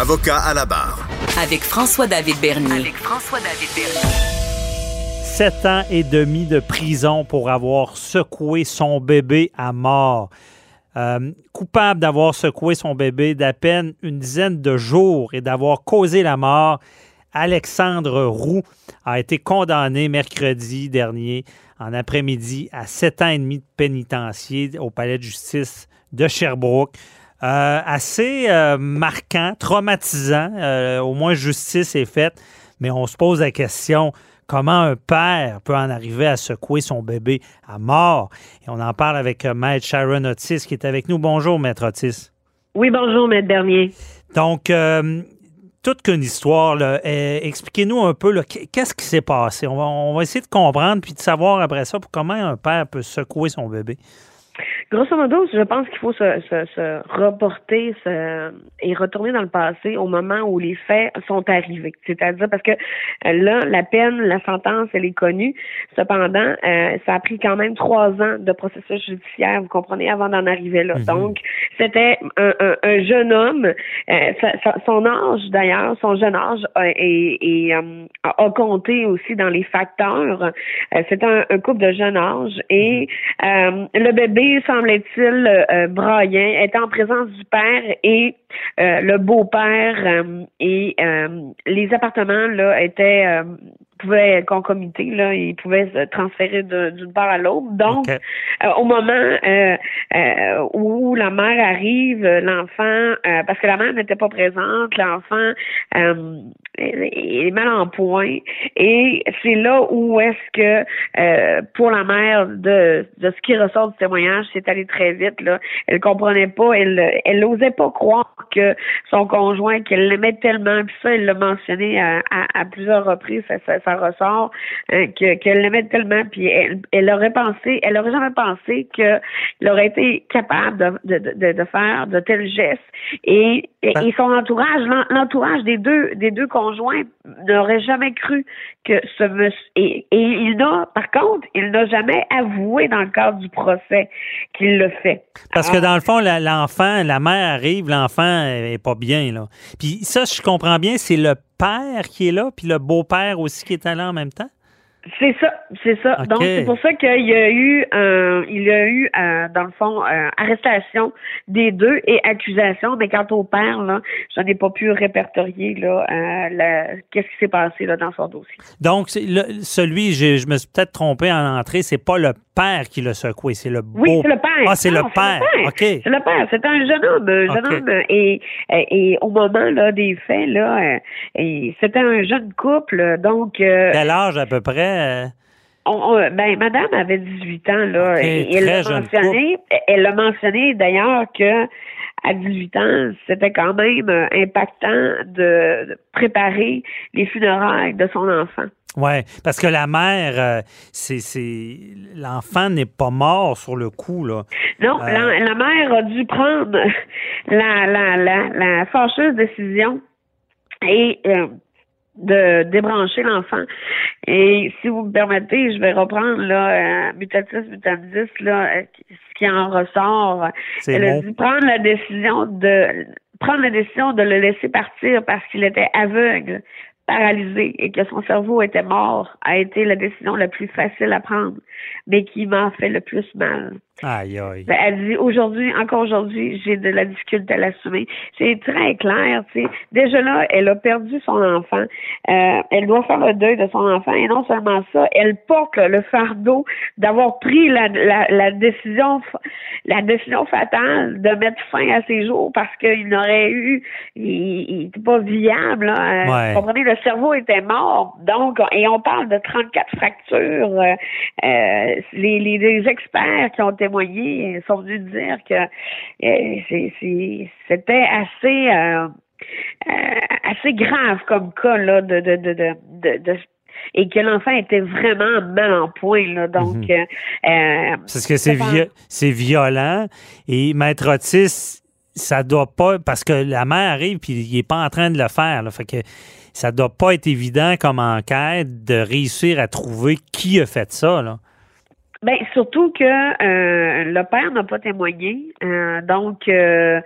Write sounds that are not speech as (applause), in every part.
Avocat à la barre. Avec François-David Bernier. avec François-David Bernier. Sept ans et demi de prison pour avoir secoué son bébé à mort. Euh, coupable d'avoir secoué son bébé d'à peine une dizaine de jours et d'avoir causé la mort, Alexandre Roux a été condamné mercredi dernier en après-midi à sept ans et demi de pénitencier au palais de justice de Sherbrooke. Euh, assez euh, marquant, traumatisant. Euh, au moins, justice est faite. Mais on se pose la question comment un père peut en arriver à secouer son bébé à mort? Et on en parle avec Maître Sharon Otis qui est avec nous. Bonjour, Maître Otis. Oui, bonjour, Maître Bernier. Donc, toute qu'une histoire. Expliquez-nous un peu qu'est-ce qui s'est passé? On va, on va essayer de comprendre puis de savoir après ça comment un père peut secouer son bébé. Grosso modo, je pense qu'il faut se, se, se reporter se, et retourner dans le passé au moment où les faits sont arrivés. C'est-à-dire parce que euh, là, la peine, la sentence, elle est connue. Cependant, euh, ça a pris quand même trois ans de processus judiciaire, vous comprenez, avant d'en arriver là. Mhm. Donc, c'était un, un, un, jeune homme. Euh, son âge, d'ailleurs, son jeune âge et, a compté aussi dans les facteurs. c'était un, un, couple de jeune âge et mhm. le bébé, sans semble-t-il, euh, euh, était en présence du père et euh, le beau-père euh, et les appartements là étaient pouvaient être concomités, là, ils pouvaient se transférer d'une part à l'autre. Donc, au moment où la mère arrive, l'enfant, parce que la mère n'était pas présente, l'enfant est mal en point, et c'est là où est-ce que pour la mère de, de ce qui ressort du témoignage, c'est allé très vite. Là, elle comprenait pas, elle, elle n'osait pas croire que son conjoint, qu'elle l'aimait tellement, puis ça, elle l'a mentionné à, à, plusieurs reprises, ça, ça, ressort, hein, que, qu'elle l'aimait tellement, puis elle, elle aurait pensé, elle aurait jamais pensé qu'il aurait été capable de, de, de, faire de tels gestes. Et, et ben son entourage, l'entourage des deux, des deux conjoints n'aurait jamais cru que ce monsieur, et, et il n'a, par contre, il n'a jamais avoué dans le cadre du procès qu'il le fait. Parce que dans le fond, l'enfant, la mère arrive, l'enfant est pas bien, là. Puis ça, je comprends bien, c'est le père qui est là, puis le beau-père aussi qui est là en même temps? C'est ça, c'est ça. Donc c'est pour ça qu'il y a eu, euh, il y a eu euh, dans le fond euh, arrestation des deux et accusation. Mais quant au père là, je n'ai pas pu répertorier là qu'est-ce qui s'est passé là dans son dossier. Donc celui, je, me suis peut-être trompé en entrée, c'est pas le père qui l'a secoué, c'est le beau. Oui, c'est le père. Ah, c'est le, père. Ok. C'est le père. C'est un jeune homme, un jeune homme. Et, et, au moment là des faits là, c'était un jeune couple. Donc. Quel âge à peu près? Euh, ben, madame avait 18 ans, là. et elle l'a mentionné, elle a mentionné d'ailleurs que à 18 ans, c'était quand même euh, impactant de, préparer les funérailles de son enfant. Oui, parce que la mère, euh, c'est, l'enfant n'est pas mort sur le coup, là. Non, la, mère a dû prendre (laughs) la, la, la, la fâcheuse décision et de débrancher l'enfant. Et si vous me permettez, je vais reprendre là euh, mutatis mutandis là euh, ce qui en ressort. Elle a dû prendre la décision de prendre la décision de le laisser partir parce qu'il était aveugle, paralysé et que son cerveau était mort a été la décision la plus facile à prendre, mais qui m'a fait le plus mal. Aïe, aïe. Ben, elle dit aujourd'hui, encore aujourd'hui, j'ai de la difficulté à l'assumer. C'est très clair, tu sais. Déjà là, elle a perdu son enfant. Euh, elle doit faire le deuil de son enfant. Et non seulement ça, elle porte le fardeau d'avoir pris la, la, la, décision la décision fatale de mettre fin à ses jours parce qu'il n'aurait eu il n'était pas viable. Là. Euh, vous comprenez, le cerveau était mort. Donc, et on parle de 34 fractures. Euh, euh, les, les, les experts qui ont été témoigné sont venus dire que euh, c'était assez euh, assez grave comme cas là de de de de, de, et que l'enfant était vraiment mal en point. Là. Donc, Mhm. euh, Parce que c'est vi- c'est violent. Et Maître Otis, ça doit pas. Parce que la mère arrive puis il n'est pas en train de le faire. Là, fait que ça doit pas être évident comme enquête de réussir à trouver qui a fait ça. Là. Ben surtout que euh, le père n'a pas témoigné, euh, donc euh,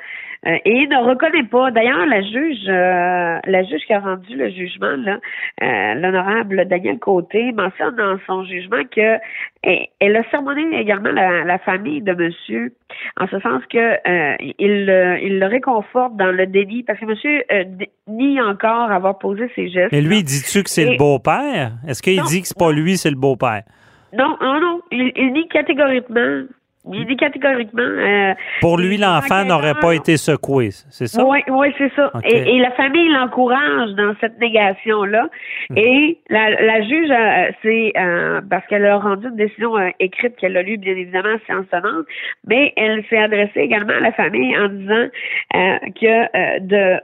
euh, et il ne reconnaît pas. D'ailleurs, la juge, euh, la juge qui a rendu le jugement, là, euh, l'honorable Daniel Côté mentionne dans son jugement que elle, elle a sermonné également la, la famille de Monsieur, en ce sens que euh, il, le- il le réconforte dans le déni parce que Monsieur euh, nie encore avoir posé ses gestes. Mais lui, dis-tu que c'est le Et- beau-père? Est-ce qu'il Non. dit que c'est pas lui, c'est le beau-père? Non, non, non. Il, il nie catégoriquement. Il dit catégoriquement. euh, Pour lui, l'enfant n'aurait pas été secoué, c'est ça? Oui, oui, c'est ça. Et, et la famille l'encourage dans cette négation-là. Hmm. Et la, la juge, euh, c'est euh, parce qu'elle a rendu une décision écrite qu'elle a lue, bien évidemment, séance tenante, mais elle s'est adressée également à la famille en disant que de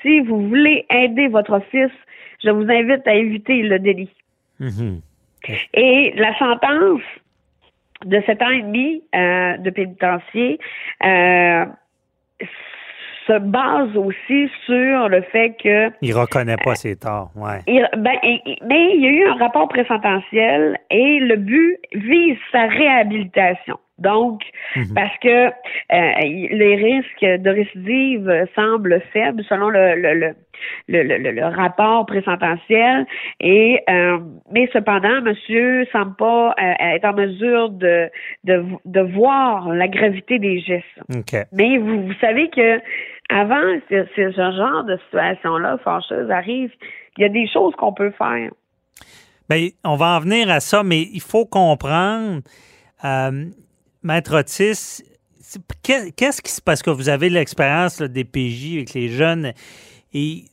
si vous voulez aider votre fils, je vous invite à éviter le délit. Mhm. Et la sentence de sept ans et demi euh, de pénitencier euh, se base aussi sur le fait que Il reconnaît pas ses torts, ouais. il- ben, il- mais il y a eu un rapport présententiel et le but vise sa réhabilitation. Donc, Mhm. parce que euh, les risques de récidive semblent faibles selon le, le, le, le, le- rapport présententiel. Et euh, mais cependant, Monsieur semble pas euh, être en mesure de, de de voir la gravité des gestes. Mais vous, vous savez que avant ce, ce genre de situation-là, fâcheuse arrive, il y a des choses qu'on peut faire. Bien, on va en venir à ça, mais il faut comprendre, euh, Maître Otis, qu'est-ce qui se passe? Parce que vous avez l'expérience des PJ avec les jeunes, et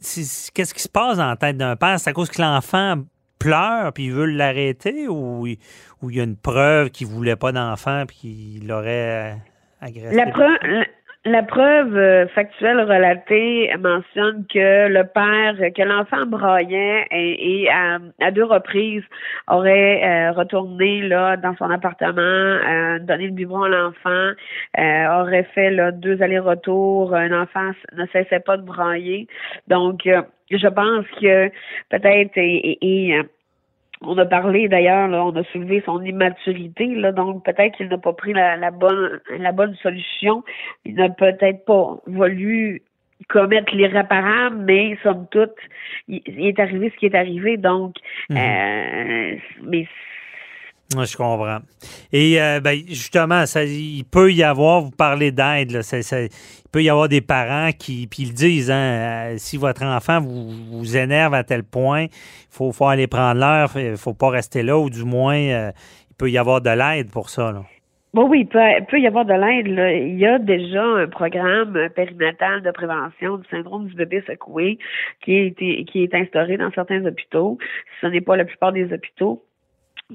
qu'est-ce qui se passe dans la tête d'un père? C'est à cause que l'enfant pleure puis veut l'arrêter ou il ou il y a une preuve qu'il voulait pas d'enfant puis qu'il l'aurait euh, agressé? La preuve, la, preuve euh, factuelle relatée mentionne que le père, que l'enfant braillait et, et à, à deux reprises aurait euh, retourné là dans son appartement, euh, donné le biberon à l'enfant, euh, aurait fait là, deux allers-retours. Un enfant ne cessait pas de brailler. Donc, euh, je pense que peut-être et, et- et, euh, on a parlé d'ailleurs, là, on a soulevé son immaturité, là, donc peut-être qu'il n'a pas pris la, la bonne la bonne solution. Il n'a peut-être pas voulu commettre l'irréparable, mais somme toute, il, il est arrivé ce qui est arrivé. Donc, Mhm. euh, mais je comprends. Et euh, ben, justement, ça, il peut y avoir, vous parlez d'aide, ça- ça- il peut y avoir des parents qui puis ils disent, hein, euh, si votre enfant vous, vous énerve à tel point, il faut, faut aller prendre l'heure, il faut pas rester là, ou du moins, euh, il peut y avoir de l'aide pour ça. Là. Bon, oui, il peut, il peut y avoir de l'aide. Il y a déjà un programme périnatal de prévention du syndrome du bébé secoué qui, été, qui est instauré dans certains hôpitaux. Ce n'est pas la plupart des hôpitaux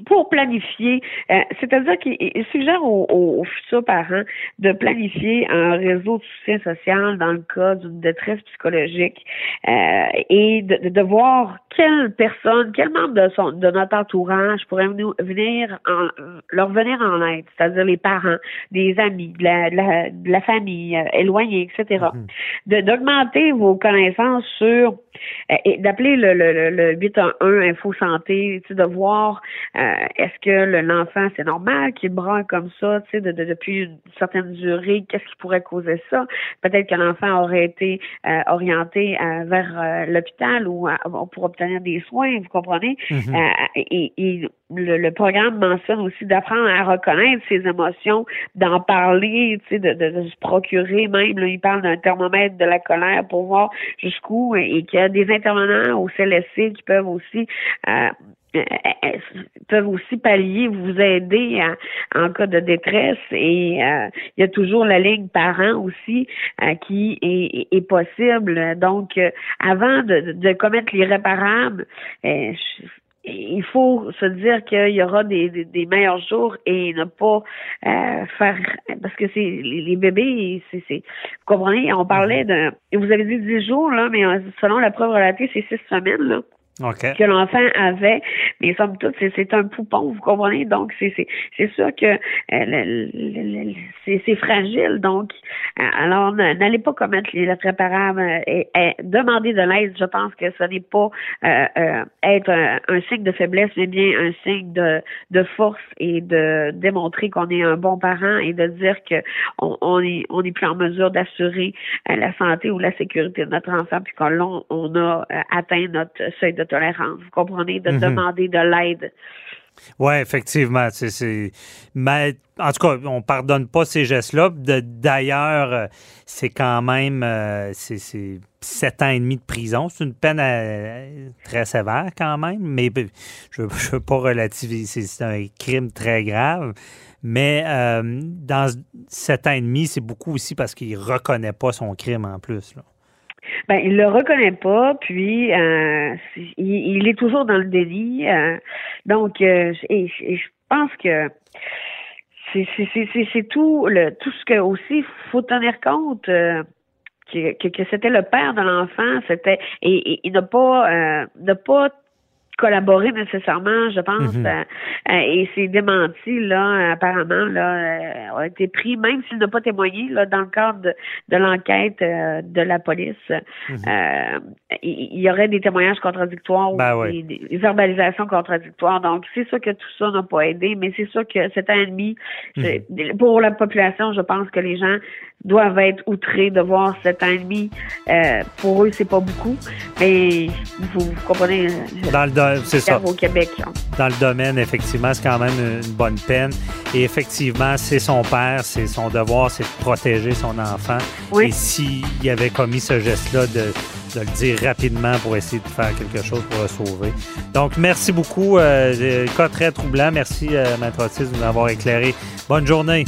pour planifier, euh, c'est-à-dire qu'il il suggère aux, aux- aux futurs parents de planifier un réseau de soutien social dans le cas d'une détresse psychologique euh, et de, de, de voir quelle personne, quel membre de son de notre entourage pourrait venir, venir en, leur venir en aide, c'est-à-dire les parents, des amis, de la, de la, de la famille euh, éloignée, etc. De d'augmenter vos connaissances sur et d'appeler le, le, le, le 811 Info Santé, de voir euh, est-ce que le- l'enfant, c'est normal qu'il braille comme ça, tu sais, de, de- depuis une certaine durée, qu'est-ce qui pourrait causer ça? Peut-être que l'enfant aurait été euh, orienté euh, vers euh, l'hôpital ou euh, pour obtenir des soins, vous comprenez? Mhm. Euh, et, et le, le programme mentionne aussi d'apprendre à reconnaître ses émotions, d'en parler, de, de, de se procurer même. Là, il parle d'un thermomètre de la colère pour voir jusqu'où et, qu'il y a des intervenants au CLSC qui peuvent aussi euh, euh, euh, peuvent aussi pallier, vous aider en, en cas de détresse et euh, il y a toujours la ligne parents aussi euh, qui est, est possible. Donc, euh, avant de, de commettre l'irréparable, euh, il faut se dire qu'il y aura des, meilleurs jours et ne pas euh, faire parce que c'est les, bébés, c'est vous comprenez, on parlait de vous avez dit 10 jours là, mais selon la preuve relatée, c'est six semaines là que l'enfant avait. Mais somme toute, c'est un poupon, vous comprenez? Donc, c'est sûr que euh, c'est fragile. Donc, euh, alors, n'allez pas commettre l'irréparable euh, et, et, demander de l'aide. Je pense que ce n'est pas être un, signe de faiblesse, mais bien un signe de, de force et de démontrer qu'on est un bon parent et de dire que on, on est, on est plus en mesure d'assurer la santé ou la sécurité de notre enfant, puis qu'on on a atteint notre seuil de tolérance, vous comprenez, de mhm. demander de l'aide. Oui, effectivement. C'est, mais en tout cas, on pardonne pas ces gestes-là. D'ailleurs, euh, c'est quand même euh, c'est, sept ans et demi de prison. C'est une peine euh, très sévère quand même, mais je ne veux pas relativiser. C'est un crime très grave. Mais dans sept ans et demi, c'est beaucoup aussi parce qu'il ne reconnaît pas son crime en plus. Là. Ben, il le reconnaît pas, puis euh, il, est toujours dans le délit. Euh, donc, euh, et, je pense que c'est tout le tout ce que aussi faut tenir compte. que, que, c'était le père de l'enfant, c'était et, il n'a pas n'a pas collaborer nécessairement, je pense. Mhm. Euh, euh, et c'est démenti, là, apparemment, là, euh, a été pris, même s'il n'a pas témoigné, là, dans le cadre de, l'enquête de la police. Mhm. il y, aurait des témoignages contradictoires ou ben des, verbalisations contradictoires. Donc, c'est sûr que tout ça n'a pas aidé, mais c'est sûr que cet ennemi, mhm. pour la population, je pense que les gens doivent être outrés de voir cet ennemi. pour eux, c'est pas beaucoup, mais vous, vous comprenez. Dans le c'est ça. Au Québec. Dans le domaine, effectivement, c'est quand même une bonne peine. Et effectivement, c'est son père, c'est son devoir, c'est de protéger son enfant. Et s'il avait commis ce geste-là, de, le dire rapidement pour essayer de faire quelque chose pour le sauver. Donc, merci beaucoup. Euh, cas très troublant. Merci, euh, Maître Otis, de nous avoir éclairé. Bonne journée.